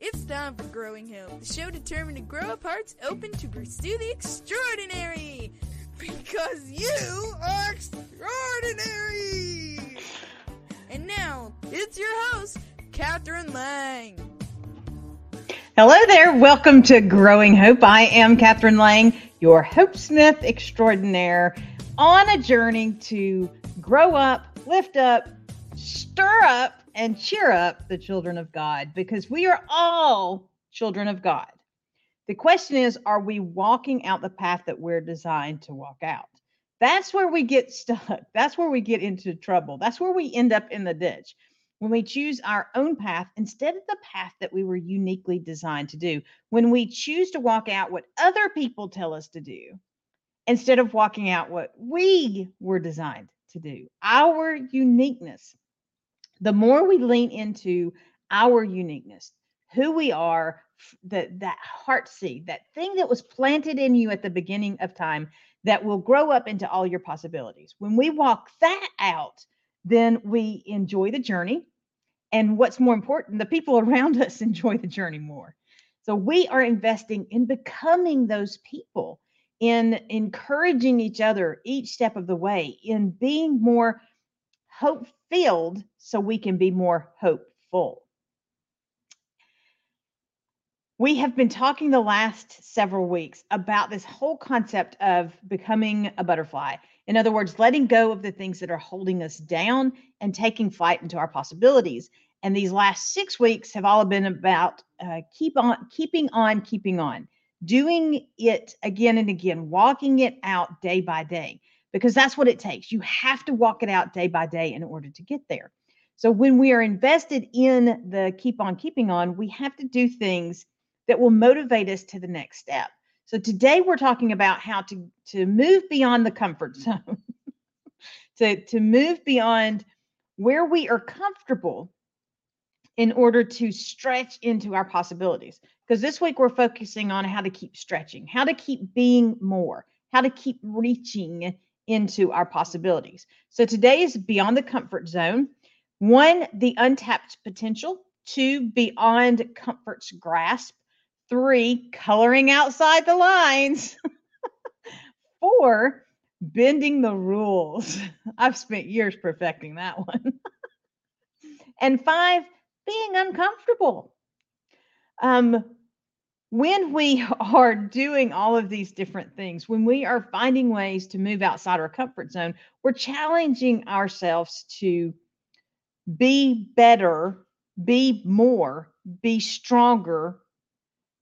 It's time for Growing Hope, the show determined to grow up hearts open to pursue the extraordinary. Because you are extraordinary! And now, it's your host, Catherine Lang. Hello there. Welcome to Growing Hope. I am Catherine Lang, your Hope Smith extraordinaire, on a journey to grow up, lift up, stir up, and cheer up the children of God because we are all children of God. The question is are we walking out the path that we're designed to walk out? That's where we get stuck. That's where we get into trouble. That's where we end up in the ditch when we choose our own path instead of the path that we were uniquely designed to do. When we choose to walk out what other people tell us to do instead of walking out what we were designed to do, our uniqueness the more we lean into our uniqueness, who we are, that that heart seed, that thing that was planted in you at the beginning of time that will grow up into all your possibilities. When we walk that out, then we enjoy the journey. And what's more important, the people around us enjoy the journey more. So we are investing in becoming those people, in encouraging each other each step of the way, in being more hope filled so we can be more hopeful. We have been talking the last several weeks about this whole concept of becoming a butterfly. In other words, letting go of the things that are holding us down and taking flight into our possibilities. And these last six weeks have all been about uh, keep on, keeping on, keeping on, doing it again and again, walking it out day by day because that's what it takes. You have to walk it out day by day in order to get there. So when we are invested in the keep on keeping on, we have to do things that will motivate us to the next step. So today we're talking about how to to move beyond the comfort mm-hmm. zone. to to move beyond where we are comfortable in order to stretch into our possibilities. Because this week we're focusing on how to keep stretching, how to keep being more, how to keep reaching into our possibilities. So today is beyond the comfort zone. One, the untapped potential. Two, beyond comfort's grasp. Three, coloring outside the lines. Four, bending the rules. I've spent years perfecting that one. and five, being uncomfortable. Um, when we are doing all of these different things, when we are finding ways to move outside our comfort zone, we're challenging ourselves to be better, be more, be stronger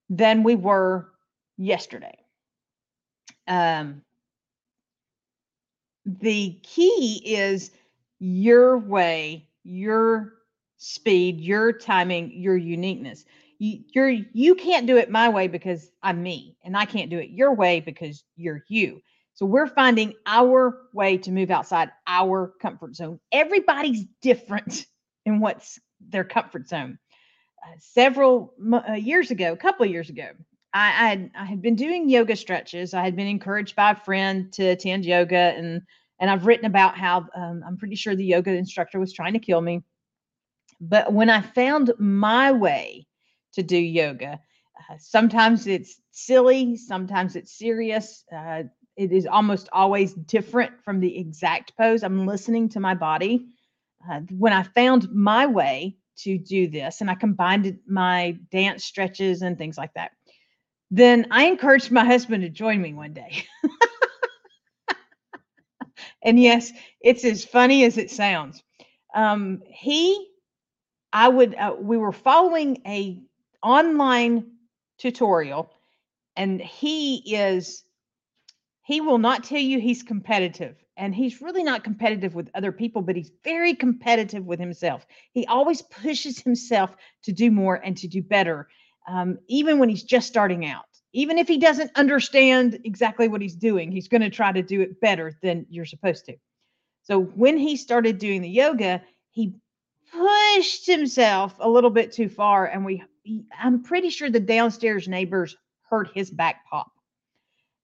than we were yesterday. Um, the key is your way, your speed, your timing, your uniqueness you, you're you can't do it my way because I'm me, and I can't do it your way because you're you. So we're finding our way to move outside our comfort zone. Everybody's different in what's their comfort zone. Uh, several uh, years ago, a couple of years ago, I, I, had, I had been doing yoga stretches. I had been encouraged by a friend to attend yoga, and and I've written about how um, I'm pretty sure the yoga instructor was trying to kill me. But when I found my way to do yoga. Uh, sometimes it's silly, sometimes it's serious. Uh, it is almost always different from the exact pose. I'm listening to my body. Uh, when I found my way to do this and I combined my dance stretches and things like that, then I encouraged my husband to join me one day. and yes, it's as funny as it sounds. Um, he, I would, uh, we were following a online tutorial and he is he will not tell you he's competitive and he's really not competitive with other people but he's very competitive with himself. He always pushes himself to do more and to do better um, even when he's just starting out. Even if he doesn't understand exactly what he's doing he's going to try to do it better than you're supposed to. So when he started doing the yoga he pushed himself a little bit too far and we I'm pretty sure the downstairs neighbors heard his back pop.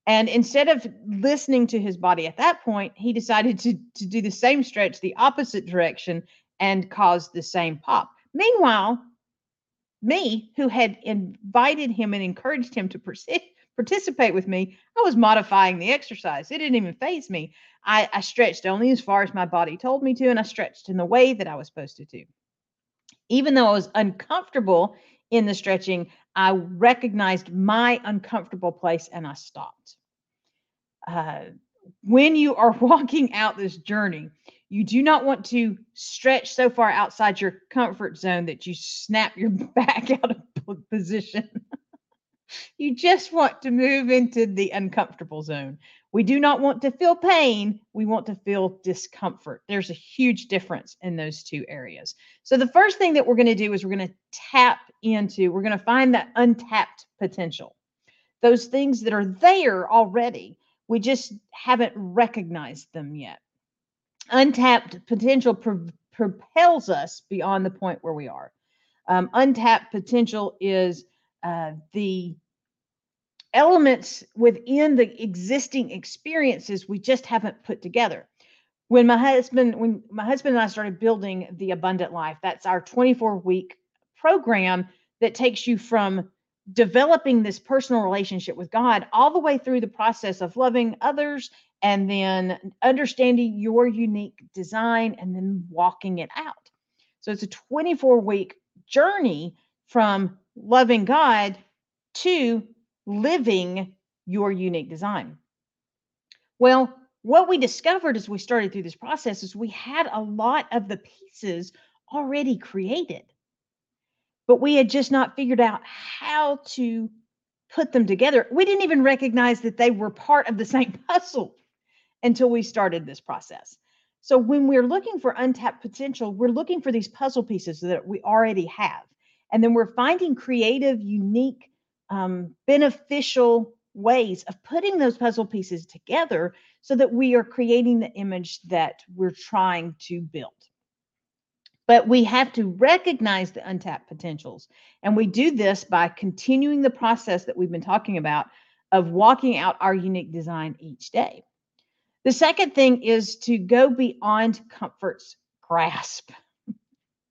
And instead of listening to his body at that point, he decided to, to do the same stretch the opposite direction and cause the same pop. Meanwhile, me, who had invited him and encouraged him to participate with me, I was modifying the exercise. It didn't even phase me. I, I stretched only as far as my body told me to, and I stretched in the way that I was supposed to do. Even though I was uncomfortable in the stretching, I recognized my uncomfortable place and I stopped. Uh, when you are walking out this journey, you do not want to stretch so far outside your comfort zone that you snap your back out of position. you just want to move into the uncomfortable zone. We do not want to feel pain. We want to feel discomfort. There's a huge difference in those two areas. So, the first thing that we're going to do is we're going to tap into, we're going to find that untapped potential, those things that are there already. We just haven't recognized them yet. Untapped potential pro- propels us beyond the point where we are. Um, untapped potential is uh, the elements within the existing experiences we just haven't put together. When my husband, when my husband and I started building the abundant life, that's our 24 week program that takes you from developing this personal relationship with God all the way through the process of loving others and then understanding your unique design and then walking it out. So it's a 24 week journey from loving God to living your unique design. Well, what we discovered as we started through this process is we had a lot of the pieces already created, but we had just not figured out how to put them together. We didn't even recognize that they were part of the same puzzle until we started this process. So when we're looking for untapped potential, we're looking for these puzzle pieces that we already have. And then we're finding creative, unique, um, beneficial ways of putting those puzzle pieces together so that we are creating the image that we're trying to build. But we have to recognize the untapped potentials. And we do this by continuing the process that we've been talking about of walking out our unique design each day. The second thing is to go beyond comfort's grasp.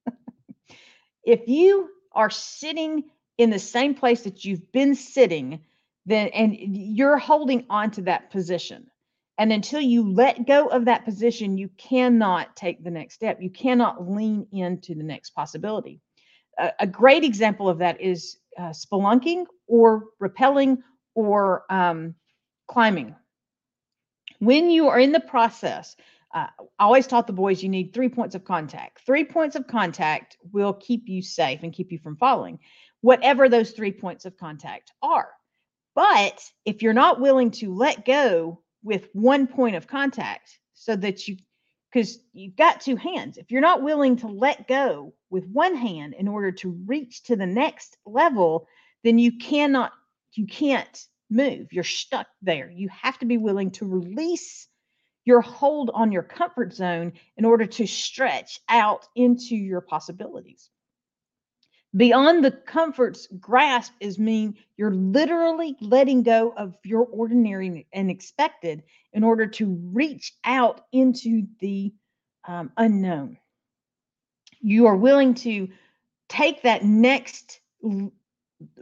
if you are sitting in the same place that you've been sitting, then and you're holding on to that position. And until you let go of that position, you cannot take the next step. You cannot lean into the next possibility. A, a great example of that is uh, spelunking or rappelling or um, climbing. When you are in the process, uh, I always taught the boys you need three points of contact. Three points of contact will keep you safe and keep you from falling whatever those three points of contact are. But if you're not willing to let go with one point of contact so that you because you've got two hands. If you're not willing to let go with one hand in order to reach to the next level, then you cannot, you can't move. You're stuck there. You have to be willing to release your hold on your comfort zone in order to stretch out into your possibilities. Beyond the comfort's grasp is mean you're literally letting go of your ordinary and expected in order to reach out into the um, unknown. You are willing to take that next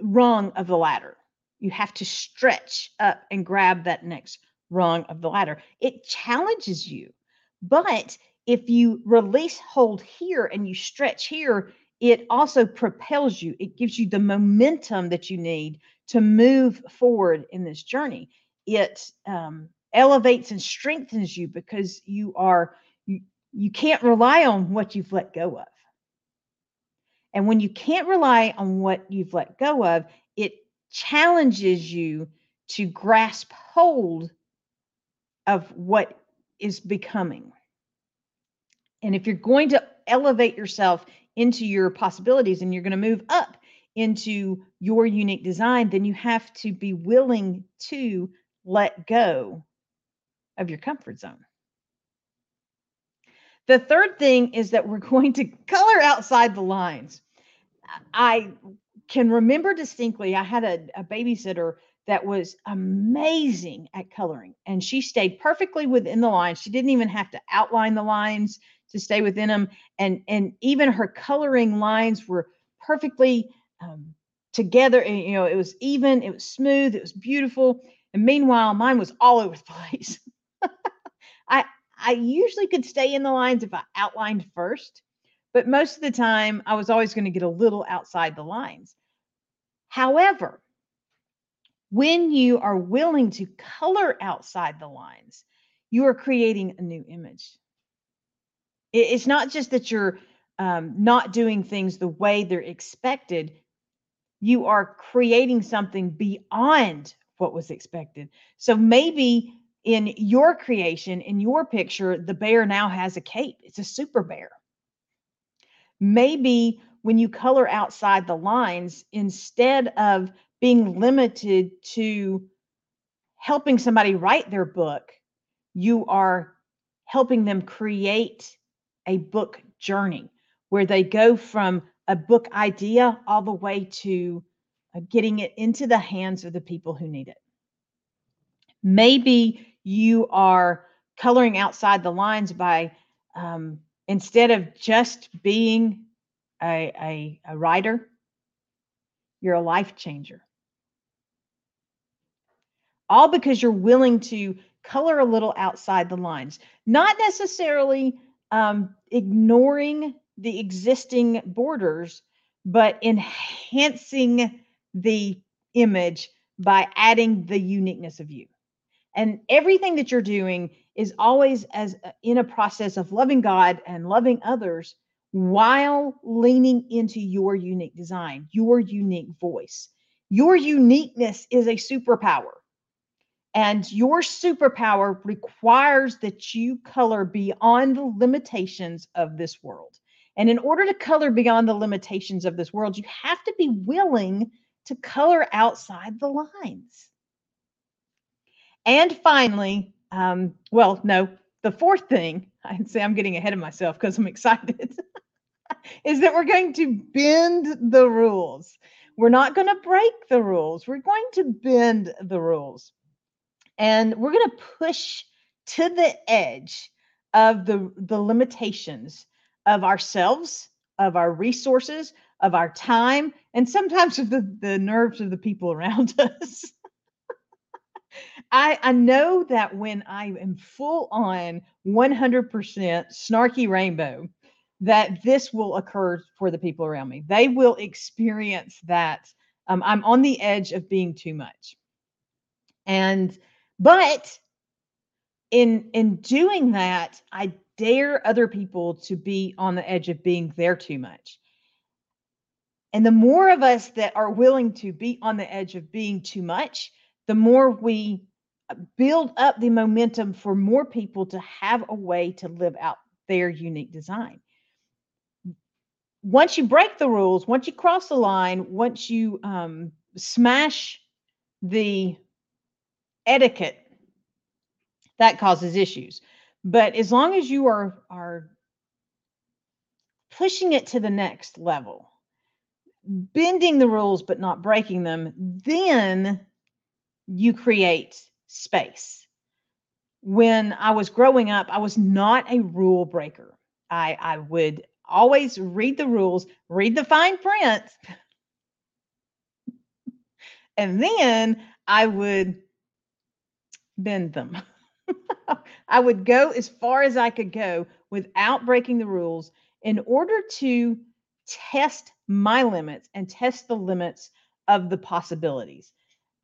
rung of the ladder. You have to stretch up and grab that next rung of the ladder. It challenges you. But if you release hold here and you stretch here, it also propels you. It gives you the momentum that you need to move forward in this journey. It um, elevates and strengthens you because you are you, you can't rely on what you've let go of. And when you can't rely on what you've let go of, it challenges you to grasp hold of what is becoming. And if you're going to elevate yourself into your possibilities and you're going to move up into your unique design, then you have to be willing to let go of your comfort zone. The third thing is that we're going to color outside the lines. I can remember distinctly, I had a, a babysitter that was amazing at coloring and she stayed perfectly within the lines. She didn't even have to outline the lines to stay within them and and even her coloring lines were perfectly um, together. And, you know, it was even, it was smooth, it was beautiful. And meanwhile, mine was all over the place. I I usually could stay in the lines if I outlined first, but most of the time I was always going to get a little outside the lines. However, when you are willing to color outside the lines, you are creating a new image. It's not just that you're um, not doing things the way they're expected, you are creating something beyond what was expected. So maybe in your creation, in your picture, the bear now has a cape. It's a super bear. Maybe when you color outside the lines, instead of being limited to helping somebody write their book, you are helping them create a book journey where they go from a book idea all the way to uh, getting it into the hands of the people who need it. Maybe you are coloring outside the lines by um, instead of just being a, a, a writer, you're a life changer. All because you're willing to color a little outside the lines, not necessarily um, ignoring the existing borders, but enhancing the image by adding the uniqueness of you. And everything that you're doing is always as uh, in a process of loving God and loving others while leaning into your unique design, your unique voice. Your uniqueness is a superpower. And your superpower requires that you color beyond the limitations of this world. And in order to color beyond the limitations of this world, you have to be willing to color outside the lines. And finally, um, well, no, the fourth thing, I'd say I'm getting ahead of myself because I'm excited, is that we're going to bend the rules. We're not going to break the rules. We're going to bend the rules. And we're going to push to the edge of the, the limitations of ourselves, of our resources, of our time, and sometimes of the, the nerves of the people around us. I, I know that when I am full on 100% snarky rainbow, that this will occur for the people around me. They will experience that um, I'm on the edge of being too much. And, but in in doing that, I dare other people to be on the edge of being there too much. And the more of us that are willing to be on the edge of being too much, the more we uh, build up the momentum for more people to have a way to live out their unique design. Once you break the rules, once you cross the line, once you um, smash the etiquette, that causes issues. But as long as you are are pushing it to the next level, bending the rules but not breaking them, then you create space. When I was growing up, I was not a rule breaker. I, I would always read the rules, read the fine print, and then I would bend them. I would go as far as I could go without breaking the rules in order to test my limits and test the limits of the possibilities.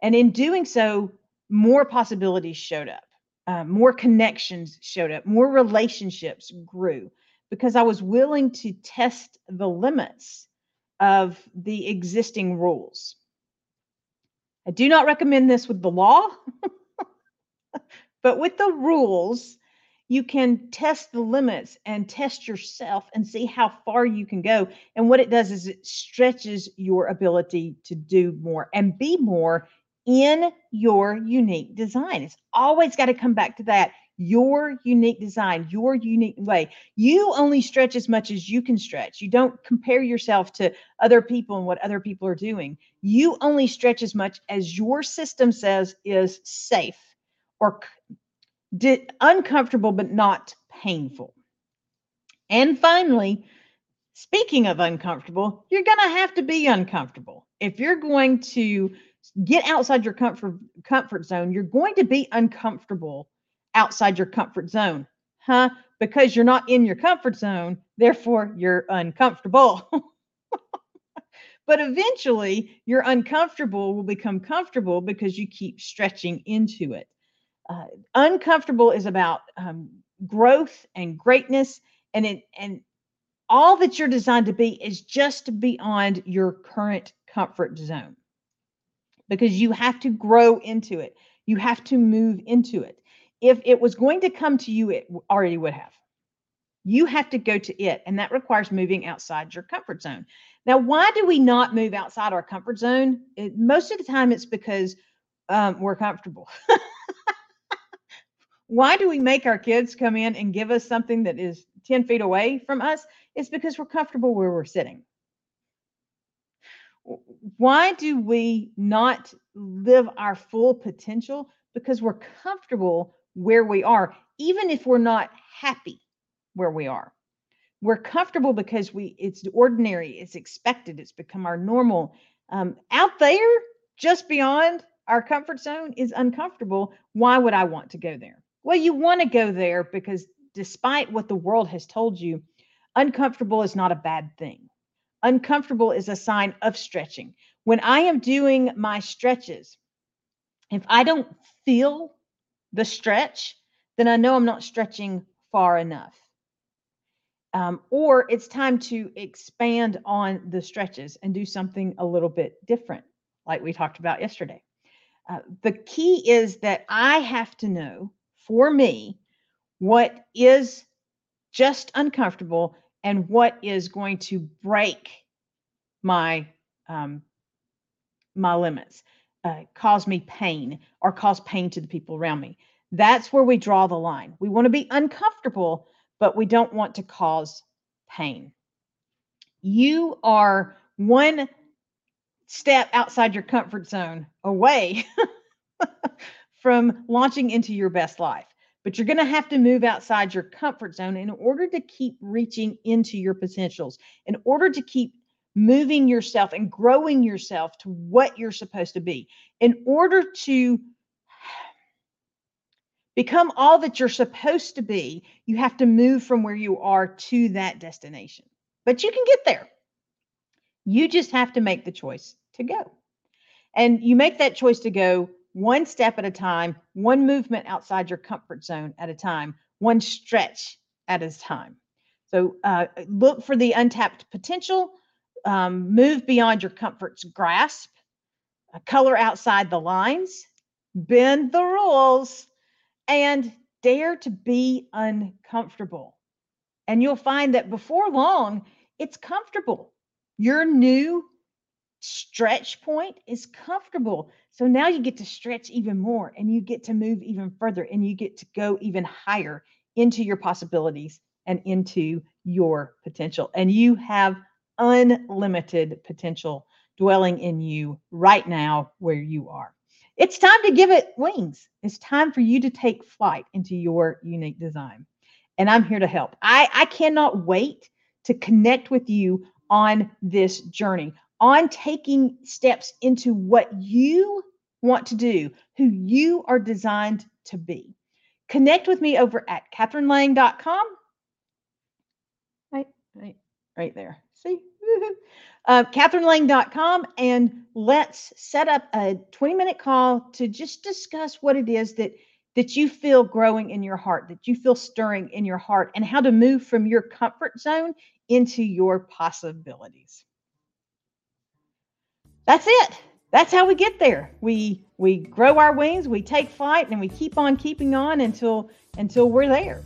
And in doing so, more possibilities showed up, uh, more connections showed up, more relationships grew because I was willing to test the limits of the existing rules. I do not recommend this with the law, but with the rules, you can test the limits and test yourself and see how far you can go. And what it does is it stretches your ability to do more and be more in your unique design. It's always got to come back to that your unique design, your unique way. You only stretch as much as you can stretch. You don't compare yourself to other people and what other people are doing. You only stretch as much as your system says is safe or uncomfortable but not painful. And finally, Speaking of uncomfortable, you're going to have to be uncomfortable. If you're going to get outside your comfort comfort zone, you're going to be uncomfortable outside your comfort zone. Huh? Because you're not in your comfort zone, therefore you're uncomfortable. but eventually, your uncomfortable will become comfortable because you keep stretching into it. Uh, uncomfortable is about um, growth and greatness, and it and all that you're designed to be is just beyond your current comfort zone because you have to grow into it. You have to move into it. If it was going to come to you, it already would have. You have to go to it, and that requires moving outside your comfort zone. Now, why do we not move outside our comfort zone? It, most of the time, it's because um, we're comfortable. why do we make our kids come in and give us something that is 10 feet away from us? It's because we're comfortable where we're sitting why do we not live our full potential? Because we're comfortable where we are, even if we're not happy where we are. We're comfortable because we it's ordinary, it's expected, it's become our normal. Um, out there, just beyond our comfort zone, is uncomfortable. Why would I want to go there? Well, you want to go there because despite what the world has told you, uncomfortable is not a bad thing. Uncomfortable is a sign of stretching. When I am doing my stretches, if I don't feel the stretch, then I know I'm not stretching far enough. Um, or it's time to expand on the stretches and do something a little bit different, like we talked about yesterday. Uh, the key is that I have to know for me what is just uncomfortable and what is going to break my um, my limits, uh, cause me pain, or cause pain to the people around me. That's where we draw the line. We want to be uncomfortable, but we don't want to cause pain. You are one step outside your comfort zone away from launching into your best life. But you're going to have to move outside your comfort zone in order to keep reaching into your potentials, in order to keep moving yourself and growing yourself to what you're supposed to be. In order to become all that you're supposed to be, you have to move from where you are to that destination. But you can get there. You just have to make the choice to go. And you make that choice to go one step at a time, one movement outside your comfort zone at a time, one stretch at a time. So uh, look for the untapped potential, um, move beyond your comfort's grasp, uh, color outside the lines, bend the rules, and dare to be uncomfortable. And you'll find that before long, it's comfortable. Your new stretch point is comfortable. So now you get to stretch even more and you get to move even further and you get to go even higher into your possibilities and into your potential. And you have unlimited potential dwelling in you right now where you are. It's time to give it wings. It's time for you to take flight into your unique design. And I'm here to help. I, I cannot wait to connect with you on this journey, on taking steps into what you want to do, who you are designed to be. Connect with me over at catherinelang.com. Right, right, right there. See? uh, CatherineLang.com and let's set up a 20 minute call to just discuss what it is that that you feel growing in your heart, that you feel stirring in your heart, and how to move from your comfort zone into your possibilities. That's it. That's how we get there. We we grow our wings, we take flight, and we keep on keeping on until until we're there.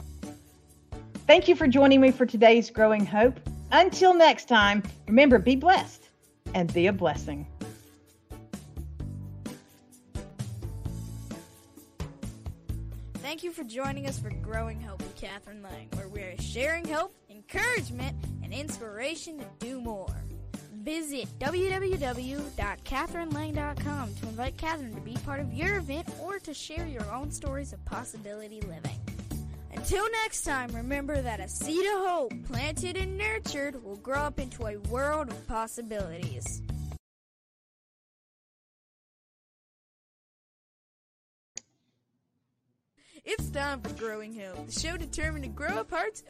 Thank you for joining me for today's Growing Hope. Until next time, remember be blessed and be a blessing. Thank you for joining us for Growing Hope with Catherine Lang, where we are sharing hope, encouragement, and inspiration to do more. Visit www.catherinelang.com to invite Catherine to be part of your event or to share your own stories of possibility living. Until next time, remember that a seed of hope planted and nurtured will grow up into a world of possibilities. It's time for Growing Hope, the show determined to grow up hearts.